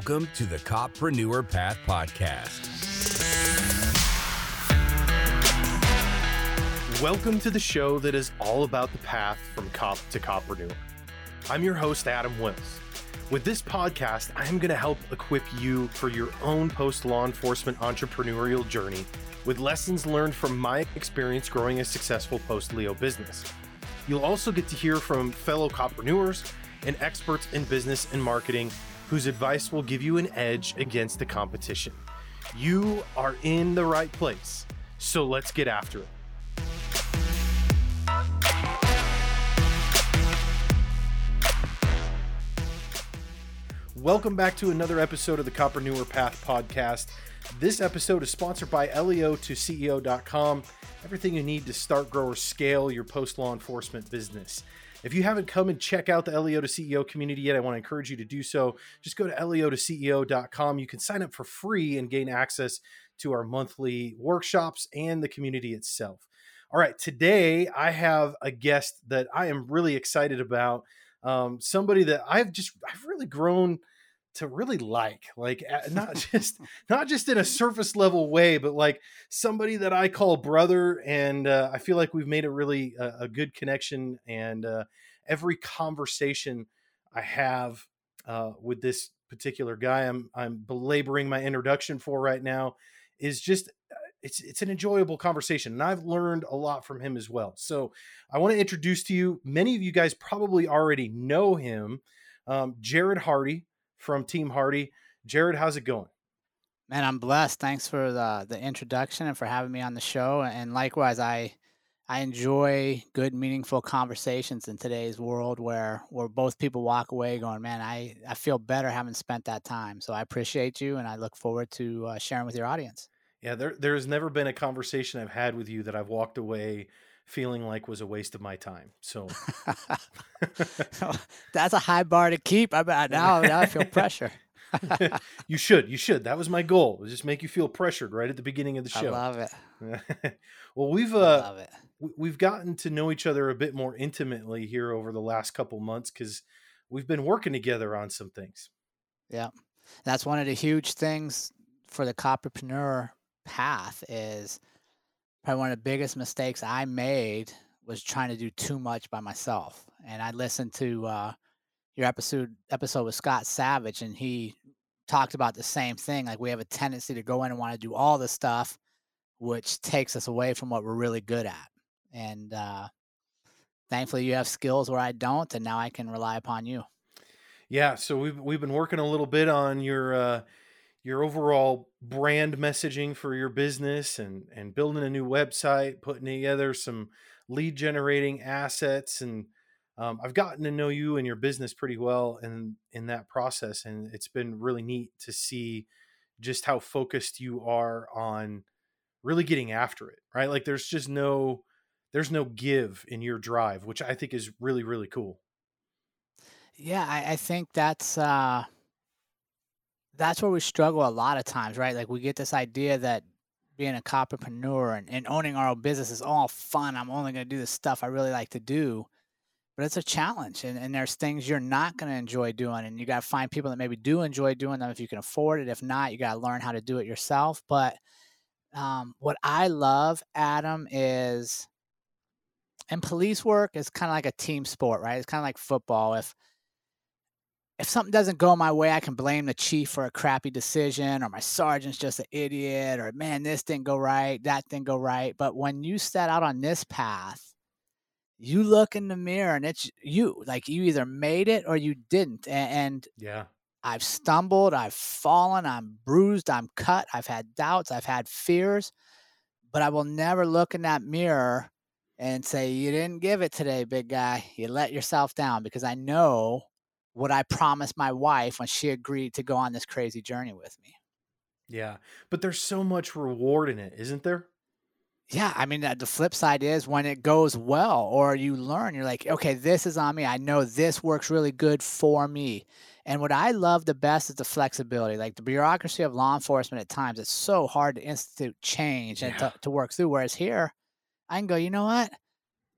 Welcome to the Copreneur Path Podcast. Welcome to the show that is all about the path from cop to copreneur. I'm your host, Adam Wills. With this podcast, I am going to help equip you for your own post law enforcement entrepreneurial journey with lessons learned from my experience growing a successful post Leo business. You'll also get to hear from fellow copreneurs and experts in business and marketing whose advice will give you an edge against the competition. You are in the right place, so let's get after it. Welcome back to another episode of the Copreneur Path podcast. This episode is sponsored by leo to CEO.com. Everything you need to start, grow, or scale your post law enforcement business. If you haven't come and check out the LEO to CEO community yet, I want to encourage you to do so. Just go to LEO to CEO.com. You can sign up for free and gain access to our monthly workshops and the community itself. All right, today I have a guest that I am really excited about. Um, somebody that I've just I've really grown to really like like not just not just in a surface level way but like somebody that i call brother and uh, i feel like we've made a really uh, a good connection and uh, every conversation i have uh, with this particular guy i'm i'm belaboring my introduction for right now is just uh, it's it's an enjoyable conversation and i've learned a lot from him as well. So i want to introduce to you many of you guys probably already know him um, Jerrod hardy from Team Hardy. Jerrod, how's it going? Man, I'm blessed. Thanks for the the introduction and for having me on the show. And likewise, I I enjoy good, meaningful conversations in today's world where where both people walk away going, "Man, I I feel better having spent that time." So I appreciate you, and I look forward to uh, sharing with your audience. Yeah, there there has never been a conversation I've had with you that I've walked away feeling like was a waste of my time. So that's a high bar to keep. I now now I feel pressure. you should. You should. That was my goal. just make you feel pressured right at the beginning of the show. I love it. well, we've uh it. we've gotten to know each other a bit more intimately here over the last couple months cuz we've been working together on some things. Yeah. That's one of the huge things for the copreneur path is probably one of the biggest mistakes I made was trying to do too much by myself. And I listened to uh, your episode episode with Scott Savage, and he talked about the same thing. Like we have a tendency to go in and want to do all the stuff, which takes us away from what we're really good at. And uh, thankfully, you have skills where I don't, and now I can rely upon you. Yeah, so we've we've been working a little bit on your uh, your overall brand messaging for your business and and building a new website putting together some lead generating assets and um, i've gotten to know you and your business pretty well in in that process and it's been really neat to see just how focused you are on really getting after it right? Like there's just no there's no give in your drive which i think is really really cool. Yeah i, I think that's uh that's where we struggle a lot of times, right? Like we get this idea that being a copreneur and, and owning our own business is all fun. I'm only going to do the stuff I really like to do. But it's a challenge, and, and there's things you're not going to enjoy doing, and you got to find people that maybe do enjoy doing them if you can afford it. If not, you got to learn how to do it yourself. But um, what I love, Adam, is and police work is kind of like a team sport, right? It's kind of like football. If if something doesn't go my way, I can blame the chief for a crappy decision, or my sergeant's just an idiot, or man, this didn't go right, that didn't go right. But when you set out on this path, you look in the mirror and it's you. Like you either made it or you didn't. And, and yeah, I've stumbled, I've fallen, I'm bruised, I'm cut, I've had doubts, I've had fears, but I will never look in that mirror and say, You didn't give it today, big guy. You let yourself down because I know what I promised my wife when she agreed to go on this crazy journey with me. Yeah. But there's so much reward in it, isn't there? Yeah, I mean, uh, the flip side is when it goes well or you learn, you're like, okay, this is on me. I know this works really good for me. And what I love the best is the flexibility. Like the bureaucracy of law enforcement at times, it's so hard to institute change and yeah. to, to work through. Whereas here, I can go, you know what?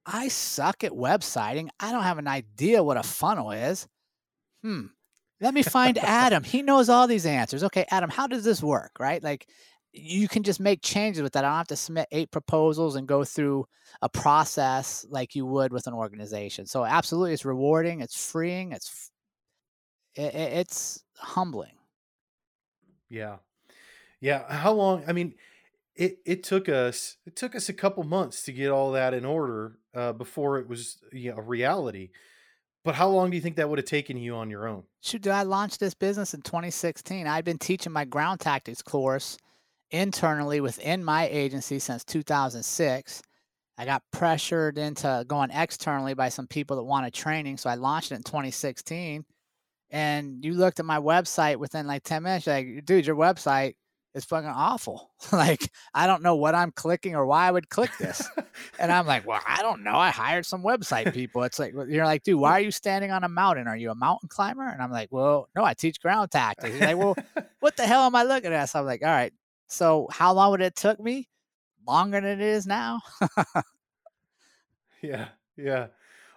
I suck at websiting. I don't have an idea what a funnel is hmm, Let me find Adam. He knows all these answers. Okay, Adam, how does this work? Right? Like you can just make changes with that. I don't have to submit eight proposals and go through a process like you would with an organization. So absolutely, it's rewarding. It's freeing. It's it, it's humbling. Yeah, yeah. How long? I mean, it it took us it took us a couple months to get all that in order uh, before it was you know, a reality. But how long do you think that would have taken you on your own? Shoot, I launched this business in 2016. I'd been teaching my ground tactics course internally within my agency since 2006. I got pressured into going externally by some people that wanted training, so I launched it in 2016. And you looked at my website within like 10 minutes, like, dude, your website is fucking awful. like, I don't know what I'm clicking or why I would click this. and I'm like, well, I don't know. I hired some website people. It's like, you're like, dude, why are you standing on a mountain? Are you a mountain climber? And I'm like, well, no, I teach ground tactics. He's like, well, what the hell am I looking at? So I'm like, all right. So how long would it took me? Longer than it is now. yeah. Yeah.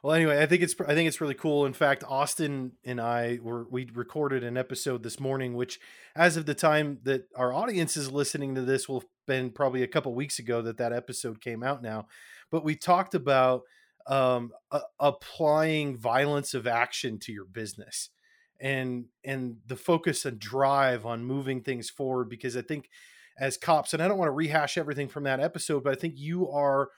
Well, anyway, I think it's I think it's really cool. In fact, Austin and I were we recorded an episode this morning, which, as of the time that our audience is listening to this, will have been probably a couple weeks ago that that episode came out now. But we talked about um, a- applying violence of action to your business and and the focus and drive on moving things forward because I think as cops and I don't want to rehash everything from that episode but I think you are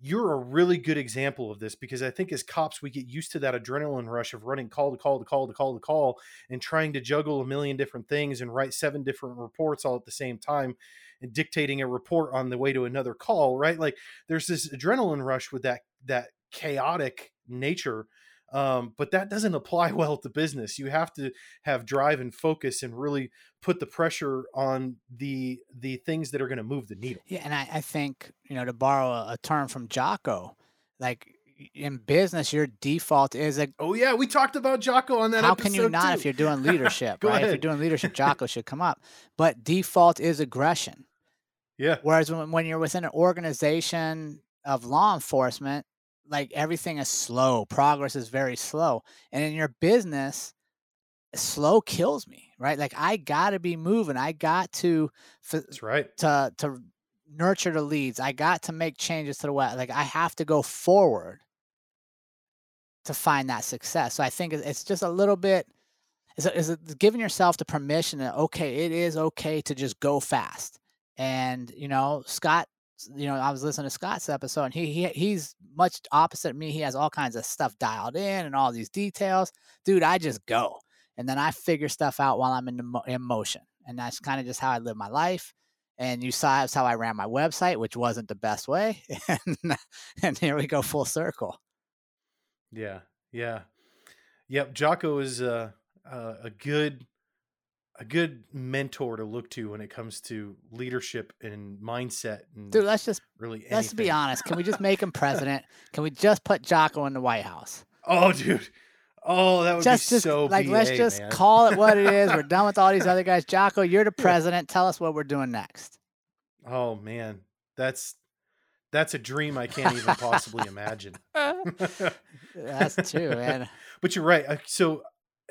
you're a really good example of this because I think as cops, we get used to that adrenaline rush of running call to call to call to call to call and trying to juggle a million different things and write seven different reports all at the same time and dictating a report on the way to another call, right? Like there's this adrenaline rush with that that chaotic nature um, but that doesn't apply well to business. You have to have drive and focus and really put the pressure on the the things that are going to move the needle. Yeah, and I, I think you know to borrow a, a term from Jocko, like in business, your default is like, Oh yeah, we talked about Jocko on that. How can you not too. if you're doing leadership? Right? ahead. If you're doing leadership, Jocko should come up. But default is aggression. Yeah. Whereas when, when you're within an organization of law enforcement, like everything is slow progress is very slow and in your business slow kills me right? Like i gotta be moving i got to that's right. to to nurture the leads i got to make changes to the web like i have to go forward to find that success. So i think it's just a little bit is is it giving yourself the permission that okay it is okay to just go fast. And you know scott you know, I was listening to Scott's episode, and he, he he's much opposite of me. He has all kinds of stuff dialed in and all these details. Dude, I just go, and then I figure stuff out while I'm in, the, in motion, and that's kind of just how I live my life. And you saw that's how I ran my website, which wasn't the best way, and, and here we go full circle. Yeah, yeah, yep. Jocko is uh, uh, a good a good mentor to look to when it comes to leadership and mindset and dude let's just really anything. let's be honest. Can we just make him president? Can we just put jocko in the white house? Oh dude. Oh that would just, be just, so like BA, let's just man. call it what it is. We're done with all these other guys. Jocko you're the president. Tell us what we're doing next. Oh man. That's that's a dream i can't even possibly imagine. That's true man. But you're right. So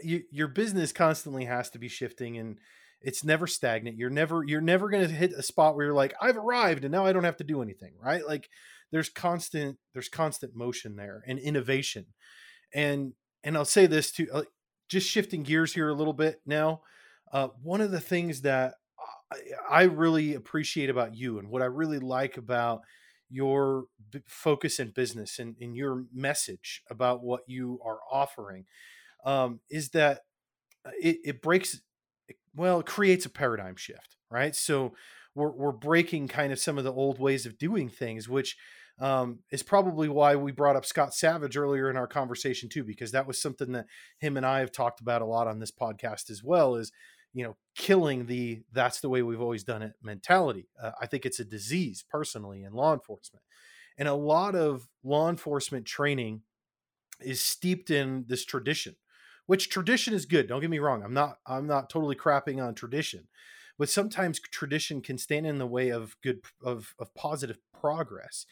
you, your business constantly has to be shifting and it's never stagnant. You're never you're never going to hit a spot where you're like i've arrived and now i don't have to do anything right? Like there's constant there's constant motion there and innovation. And and i'll say this too uh, just shifting gears here a little bit now uh, one of the things that I, I really appreciate about you and what i really like about your b- focus in business and, and your message about what you are offering um, is that uh, it, it breaks well it creates a paradigm shift right? So we're, we're breaking kind of some of the old ways of doing things which um, is probably why we brought up scott savage earlier in our conversation too because that was something that him and i have talked about a lot on this podcast as well is you know killing the that's the way we've always done it mentality. Uh, i think it's a disease personally in law enforcement. And a lot of law enforcement training is steeped in this tradition which tradition is good don't get me wrong i'm not i'm not totally crapping on tradition but sometimes tradition can stand in the way of good of, of positive progress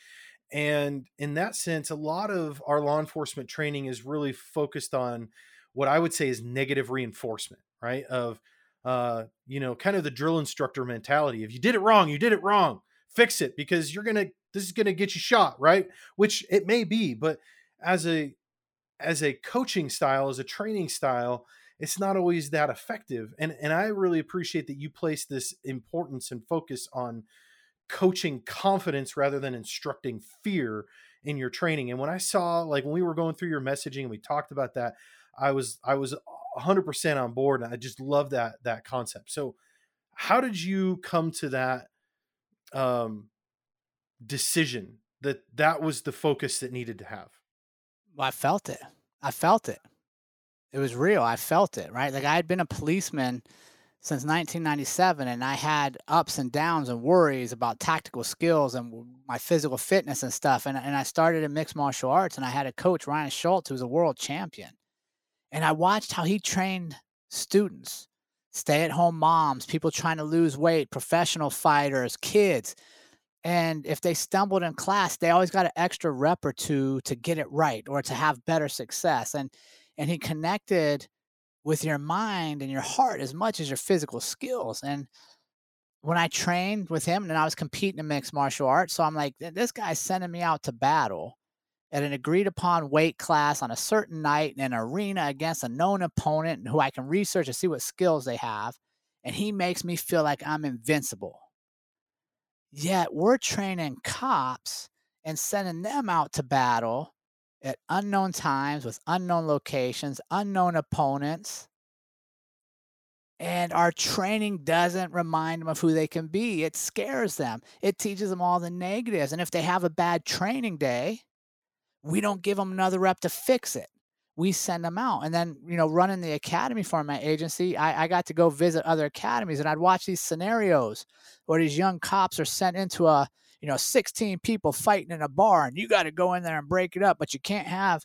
and in that sense a lot of our law enforcement training is really focused on what I would say is negative reinforcement, right? Of uh, you know, kind of the drill instructor mentality. If you did it wrong, you did it wrong. Fix it because you're gonna this is gonna get you shot, right? Which it may be, but as a as a coaching style, as a training style, it's not always that effective. And and I really appreciate that you place this importance and focus on coaching confidence rather than instructing fear in your training. And when I saw like when we were going through your messaging and we talked about that, I was I was 100% on board and I just love that that concept. So how did you come to that um decision that that was the focus that needed to have? I felt it. I felt it. It was real. I felt it, right? Like I had been a policeman since 1997 and I had ups and downs and worries about tactical skills and my physical fitness and stuff. And, and I started in mixed martial arts and I had a coach, Ryan Schultz, who was a world champion. And I watched how he trained students, stay at home moms, people trying to lose weight, professional fighters, kids. And if they stumbled in class, they always got an extra rep or two to get it right or to have better success. And and he connected with your mind and your heart as much as your physical skills. And when I trained with him, and I was competing in mixed martial arts, so I'm like, this guy's sending me out to battle at an agreed upon weight class on a certain night in an arena against a known opponent who I can research and see what skills they have. And he makes me feel like I'm invincible. Yet we're training cops and sending them out to battle at unknown times with unknown locations, unknown opponents. And our training doesn't remind them of who they can be. It scares them. It teaches them all the negatives. And if they have a bad training day, we don't give them another rep to fix it. We send them out. And then, you know, running the academy for my agency, I, I got to go visit other academies and I'd watch these scenarios where these young cops are sent into a you know, 16 people fighting in a bar and you got to go in there and break it up, but you can't have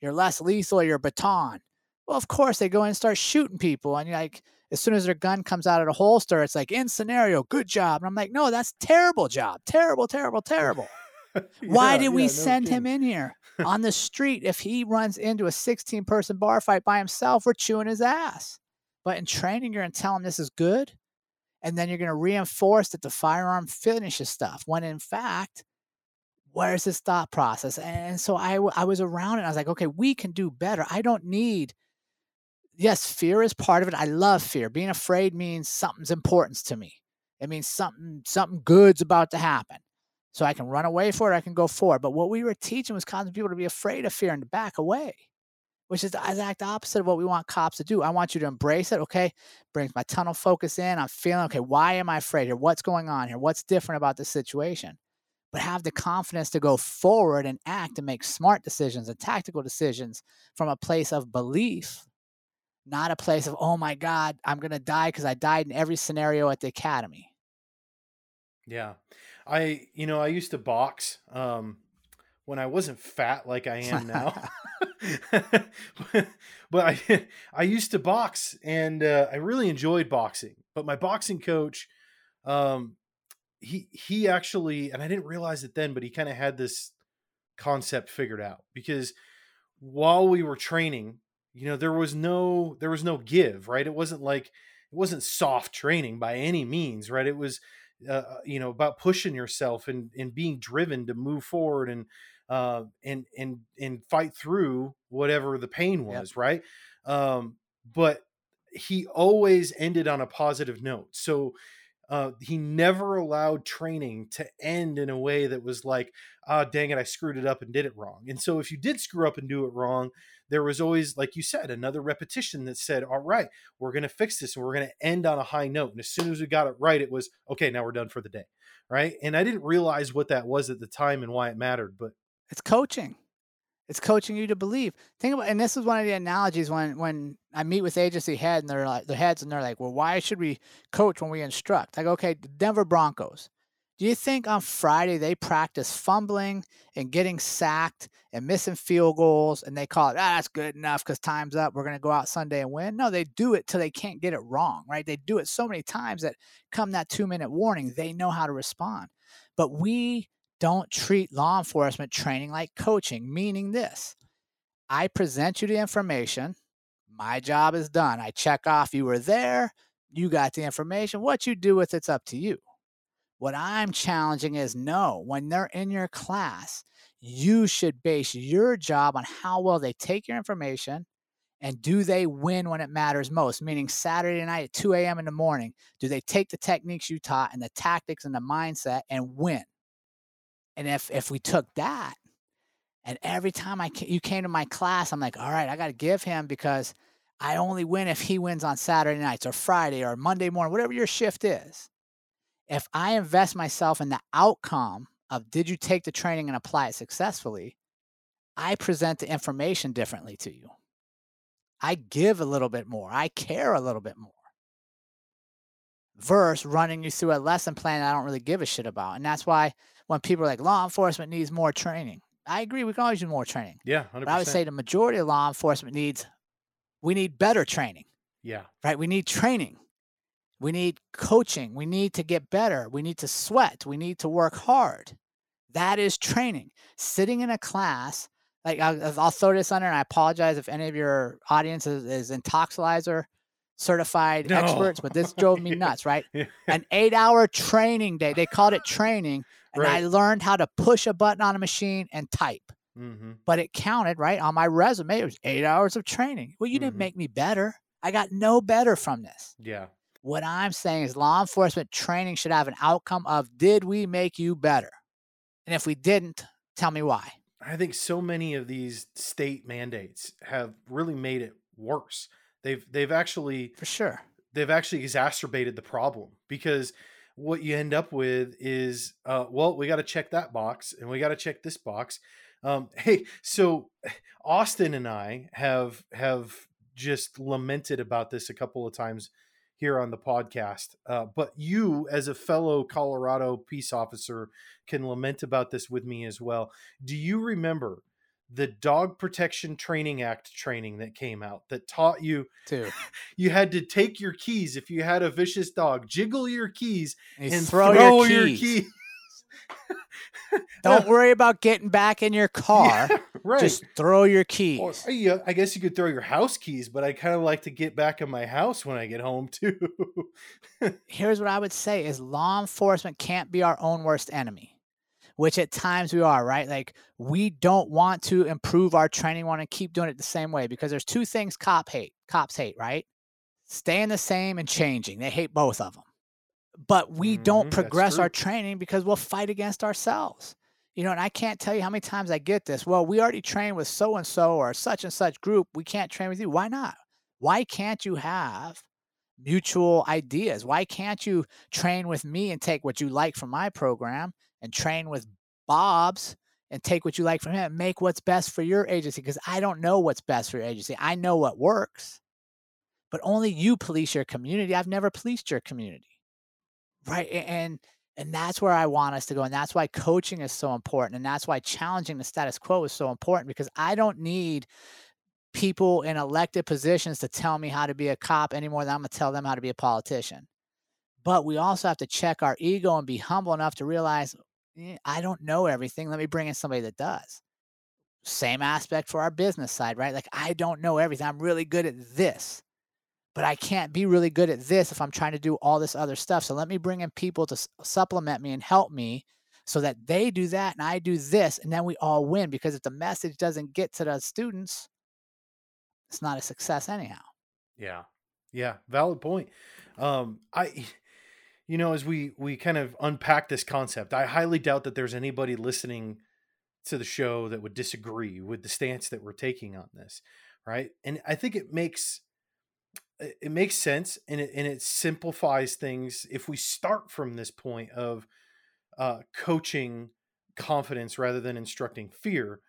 your less lethal your baton. Well, of course, they go in and start shooting people. And like, as soon as their gun comes out of the holster, it's like, in scenario, good job. And I'm like, no, that's terrible job. Terrible, terrible, terrible. yeah, Why did we yeah, send no him in here? On the street? If he runs into a 16 person bar fight by himself, we're chewing his ass. But in training, you're going to tell him this is good and then you're going to reinforce that the firearm finishes stuff when in fact where's this thought process? And so I, I was around it i was like okay we can do better. I don't need yes fear is part of it. I love fear. Being afraid means something's importance to me. It means something something good's about to happen so i can run away for it i can go forward but what we were teaching was causing people to be afraid of fear and to back away which is the exact opposite of what we want cops to do. I want you to embrace it. Okay. Brings my tunnel focus in. I'm feeling, okay, why am I afraid here? What's going on here? What's different about the situation? But have the confidence to go forward and act and make smart decisions and tactical decisions from a place of belief, not a place of, oh my God, I'm going to die because I died in every scenario at the academy. Yeah. I, you know, I used to box um, when I wasn't fat like I am now. but I I used to box and uh, I really enjoyed boxing. But my boxing coach, um, he he actually and I didn't realize it then, but he kind of had this concept figured out because while we were training, you know, there was no there was no give, right? It wasn't like it wasn't soft training by any means, right? It was uh you know about pushing yourself and and being driven to move forward and uh, and and and fight through whatever the pain was, yep. right? Um, but he always ended on a positive note. So uh, he never allowed training to end in a way that was like, ah, oh, dang it, I screwed it up and did it wrong. And so if you did screw up and do it wrong, there was always, like you said, another repetition that said, all right, we're going to fix this and we're going to end on a high note. And as soon as we got it right, it was, okay, now we're done for the day. Right. And I didn't realize what that was at the time and why it mattered. But it's coaching. It's coaching you to believe. Think about, and this is one of the analogies when when I meet with agency head and they're like the heads and they're like, well, why should we coach when we instruct? Go, okay, Denver Broncos. Do you think on Friday they practice fumbling and getting sacked and missing field goals and they call it, ah, that's good enough because time's up. We're going to go out Sunday and win? No, they do it till they can't get it wrong, right? They do it so many times that come that two minute warning, they know how to respond. But we don't treat law enforcement training like coaching, meaning this I present you the information, My job is done. I check off you were there, you got the information. What you do with it's up to you. What I'm challenging is no, when they're in your class, you should base your job on how well they take your information and do they win when it matters most? Meaning Saturday night at 2 a.m. in the morning, do they take the techniques you taught and the tactics and the mindset and win? And if if we took that, and every time I you came to my class, I'm like, all right, I got to give him because I only win if he wins on Saturday nights or Friday or Monday morning, whatever your shift is. If I invest myself in the outcome of did you take the training and apply it successfully, I present the information differently to you. I give a little bit more. I care a little bit more. Versus running you through a lesson plan I don't really give a shit about. And that's why when people are like, law enforcement needs more training, I agree. We can always do more training. Yeah, 100%. But I would say the majority of law enforcement needs, we need better training, yeah, right? We need training. We need coaching. We need to get better. We need to sweat. We need to work hard. That is training. Sitting in a class like I'll, I'll, throw this under and i apologize if any of your audience is, is Intoxilyzer certified No. experts but this drove me nuts right yeah, an eight hour training day they called it training and i learned how to push a button on a machine and type hmm but it counted right on my resume it was eight hours of training well you Mhm. didn't make me better i got no better from this yeah, what i'm saying is law enforcement training should have an outcome of did we make you better? And if we didn't tell me why. I think so many of these state mandates have really made it worse. They've they've actually for sure. they've actually exacerbated the problem because what you end up with is uh, well we got to check that box and we got to check this box. Um, hey so austin and i have have just lamented about this a couple of times here on the podcast uh, but you as a fellow colorado peace officer can lament about this with me as well. Do you remember the dog protection training act training that came out that taught you too. you had to take your keys if you had a vicious dog, jiggle your keys and, and throw, your, keys. Don't worry about getting back in your car. Yeah, right. Just throw your Or, keys. yeah, I guess you could throw your house keys, but I kind of like to get back in my house when I get home too. Here's what I would say is law enforcement can't be our own worst enemy. Which at times we are, right? Like we don't want to improve our training, want to keep doing it the same way because there's two things cop hate. Cops hate, right? Staying the same and changing. They hate both of them. But we Mhm, don't progress our training because we'll fight against ourselves. You know, and I can't tell you how many times I get this. Well, we already trained with so and so or such and such group. We can't train with you. Why not? Why can't you have mutual ideas? Why can't you train with me and take what you like from my program and train with Bob's and take what you like from him and make what's best for your agency? Because I don't know what's best for your agency. I know what works, but only you police your community. I've never policed your community. Right. And and that's where I want us to go. And that's why coaching is so important. And that's why challenging the status quo is so important because I don't need people in elected positions to tell me how to be a cop any more than I'm going to tell them how to be a politician. But we also have to check our ego and be humble enough to realize "Eh, I don't know everything. Let me bring in somebody that does. Same aspect for our business side, right? Like, I don't know everything. I'm really good at this, but I can't be really good at this if I'm trying to do all this other stuff. So let me bring in people to supplement me and help me so that they do that and I do this. And then we all win because if the message doesn't get to the students, it's not a success anyhow. Yeah. Yeah. Valid point. Um, I, you know, as we, we kind of unpack this concept, I highly doubt that there's anybody listening to the show that would disagree with the stance that we're taking on this. Right. And I think it makes, it makes sense and it, and it simplifies things if we start from this point of uh, coaching confidence rather than instructing fear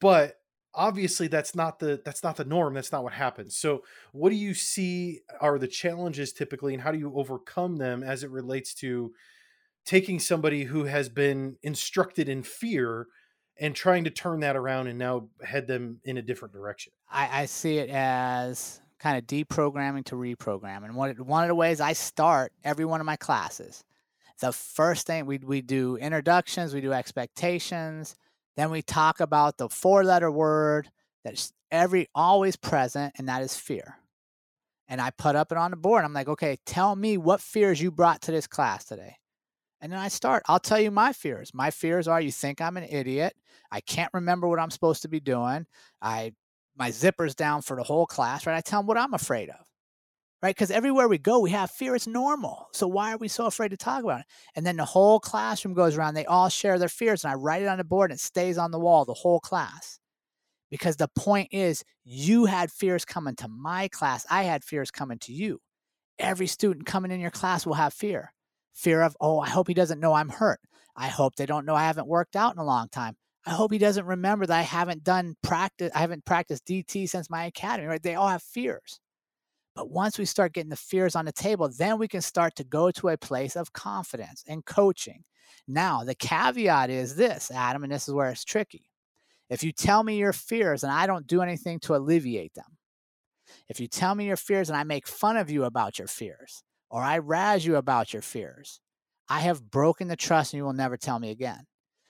but obviously that's not the that's not the norm that's not what happens. So what do you see are the challenges typically and how do you overcome them as it relates to taking somebody who has been instructed in fear and trying to turn that around and now head them in a different direction? I, I see it as kind of deprogramming to reprogram. And one, one of the ways I start every one of my classes, the first thing we, we do introductions, we do expectations, then we talk about the four letter word that's every always present, and that is fear. And I put up it on the board. I'm like, okay, tell me what fears you brought to this class today. And then I start. I'll tell you my fears. My fears are you think I'm an idiot. I can't remember what I'm supposed to be doing. I my zipper's down for the whole class, right? I tell them what I'm afraid of. Right? Because everywhere we go, we have fear. It's normal. So why are we so afraid to talk about it? And then the whole classroom goes around. They all share their fears, and I write it on the board and it stays on the wall the whole class because the point is you had fears coming to my class i had fears coming to you every student coming in your class will have fear fear of oh i hope he doesn't know i'm hurt i hope they don't know i haven't worked out in a long time i hope he doesn't remember that i haven't done practice i haven't practiced dt since my academy right? They all have fears. But once we start getting the fears on the table then we can start to go to a place of confidence and coaching. Now the caveat is this adam and this is where it's tricky. If you tell me your fears and I don't do anything to alleviate them, if you tell me your fears and I make fun of you about your fears, or I razz you about your fears, I have broken the trust and you will never tell me again.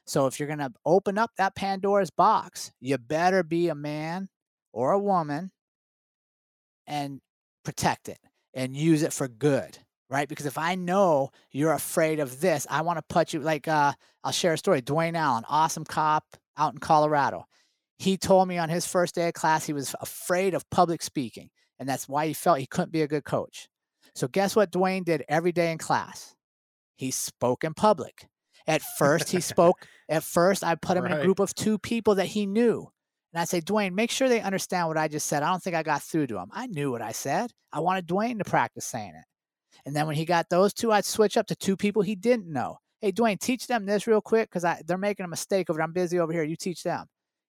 So if you're going to open up that Pandora's box, you better be a man or a woman and protect it and use it for good, right? Because if I know you're afraid of this, I want to put you like uh, I'll share a story. Dwayne Allen, awesome cop, out in Colorado. He told me on his first day of class he was afraid of public speaking, and that's why he felt he couldn't be a good coach. So, guess what Dwayne did every day in class? He spoke in public. At first, he spoke. At first, I put him right. in a group of two people that he knew. And I say, Dwayne, make sure they understand what I just said. I don't think I got through to him. I knew what I said. I wanted Dwayne to practice saying it. And then when he got those two, I'd switch up to two people he didn't know hey Dwayne, teach them this real quick because I they're making a mistake over. I'm busy over here. You teach them,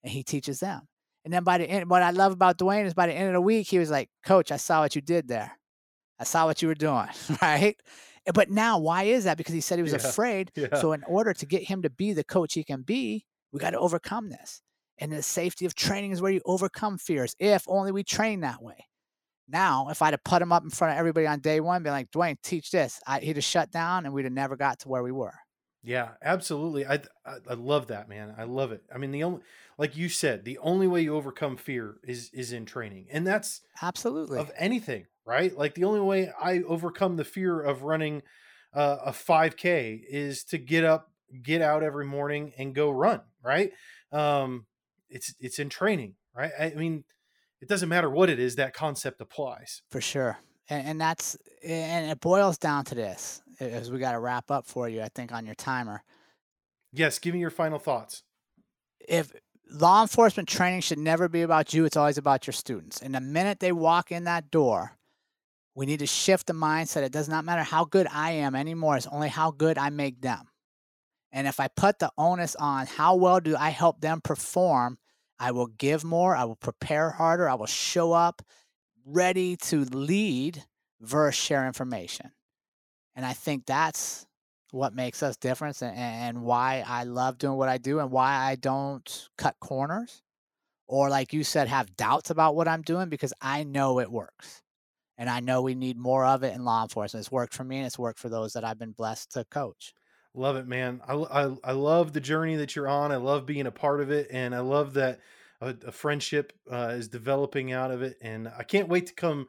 and he teaches them. And then by the end, what I love about Dwayne is by the end of the week, he was like, Coach, I saw what you did there. I saw what you were doing, right? Eh, but now, why is that? Because he said he was yeah. afraid. Yeah. So, in order to get him to be the coach he can be, we got to overcome this. And the safety of training is where you overcome fears, if only we train that way. Now, if I'd have put him up in front of everybody on day one, be like, Dwayne, teach this, I, he'd have shut down and we'd have never got to where we were. Yeah, absolutely. I, I, I love that, man. I love it. I mean, the only like you said, the only way you overcome fear is is in training, and that's absolutely of anything, right? Like the only way I overcome the fear of running uh, a 5K is to get up, get out every morning, and go run. Right? Um, it's it's in training, right? I mean, it doesn't matter what it is. That concept applies for sure and, and that's and it boils down to this as we got to wrap up for you i think on your timer yes give me your final thoughts if law enforcement training should never be about you it's always about your students and the minute they walk in that door we need to shift the mindset. It does not matter how good i am anymore. It's only how good i make them. And if i put the onus on how well do i help them perform i will give more. I will prepare harder. I will show up ready to lead versus share information. And I think that's what makes us different and, and why I love doing what I do and why I don't cut corners or, like you said, have doubts about what I'm doing because I know it works. And I know we need more of it in law enforcement. It's worked for me and it's worked for those that I've been blessed to coach. Love it, man. I, I, I love the journey that you're on. I love being a part of it. And I love that a, a friendship uh, is developing out of it, and I can't wait to come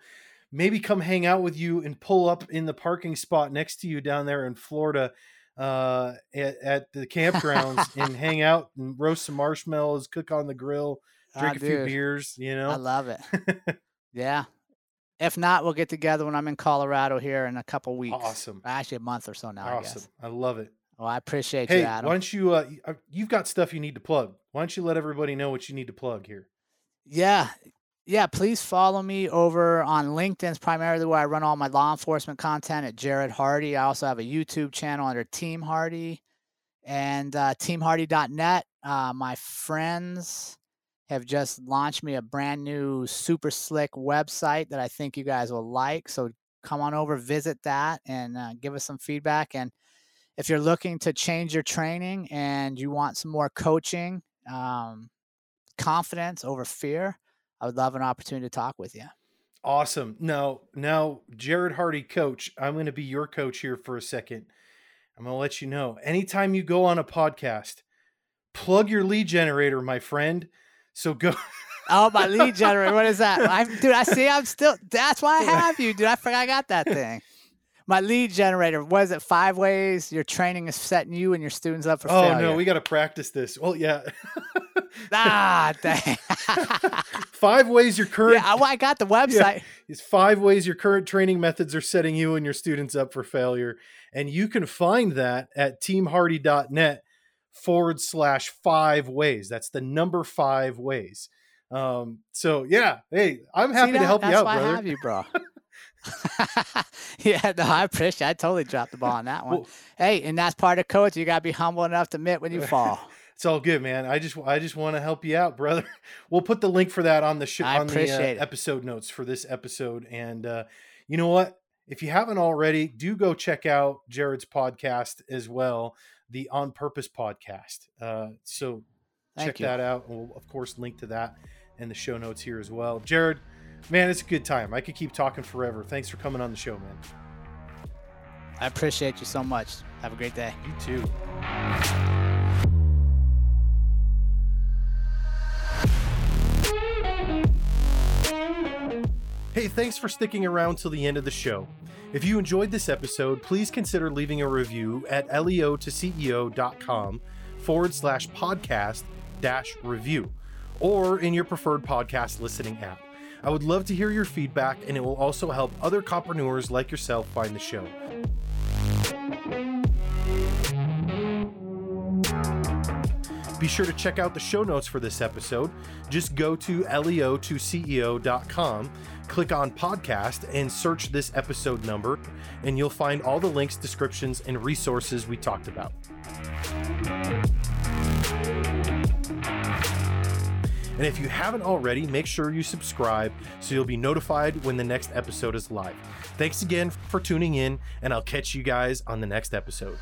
maybe come hang out with you and pull up in the parking spot next to you down there in Florida uh, at, at the campgrounds and hang out and roast some marshmallows, cook on the grill, drink oh, a few beers. You know, I love it. yeah. If not, we'll get together when I'm in Colorado here in a couple weeks. Awesome. Actually, a month or so now. Awesome. I, I love it. Well, I appreciate hey, you, Adam. Why don't you? Uh, uh, you've got stuff you need to plug. Why don't you let everybody know what you need to plug here? Yeah, yeah. Please follow me over on LinkedIn. It's primarily where I run all my law enforcement content at Jerrod Hardy. I also have a YouTube channel under Team Hardy and uh, TeamHardy.net. Uh, my friends have just launched me a brand new super slick website that I think you guys will like. So come on over, visit that, and uh, give us some feedback. And if you're looking to change your training and you want some more coaching, um, confidence over fear, I would love an opportunity to talk with you. Awesome. Now, now, Jerrod Hardy, coach, I'm going to be your coach here for a second. I'm going to let you know anytime you go on a podcast, plug your lead generator, my friend. So go. Oh, my lead generator. What is that? I, dude, I see. I'm still. That's why I have you, dude. I forgot I got that thing. My lead generator. Was it five ways your training is setting you and your students up for failure. oh failure? no, we got to practice this. Well, yeah. ah, dang. five ways your current. Yeah, well, I got the website. It's five ways your current training methods are setting you and your students up for failure, and you can find that at teamhardy.net forward slash five ways. That's the number five ways. Um, so yeah, hey, I'm happy See to help you out, brother. I have you, bro. yeah, no, I appreciate. I totally dropped the ball on that one. Well- hey, and that's part of coach. You gotta be humble enough to admit when you fall. It's all good, man. I just I just want to help you out, brother. We'll put the link for that on the show on the uh, episode notes for this episode. And uh, you know what? If you haven't already, do go check out Jerrod's podcast as well, the On Purpose podcast. Uh, so Thank check you. that out. And we'll of course link to that in the show notes here as well. Jerrod, man, it's a good time. I could keep talking forever. Thanks for coming on the show, man. I appreciate you so much. Have a great day. You too. Hey, thanks for sticking around till the end of the show. If you enjoyed this episode, please consider leaving a review at leo2ceo.com forward slash podcast dash review or in your preferred podcast listening app. I would love to hear your feedback, and it will also help other copreneurs like yourself find the show. Be sure to check out the show notes for this episode. Just go to E leo2ceo.com, click on podcast, and search this episode number, and you'll find all the links, descriptions, and resources we talked about. And if you haven't already, make sure you subscribe so you'll be notified when the next episode is live. Thanks again for tuning in, and I'll catch you guys on the next episode.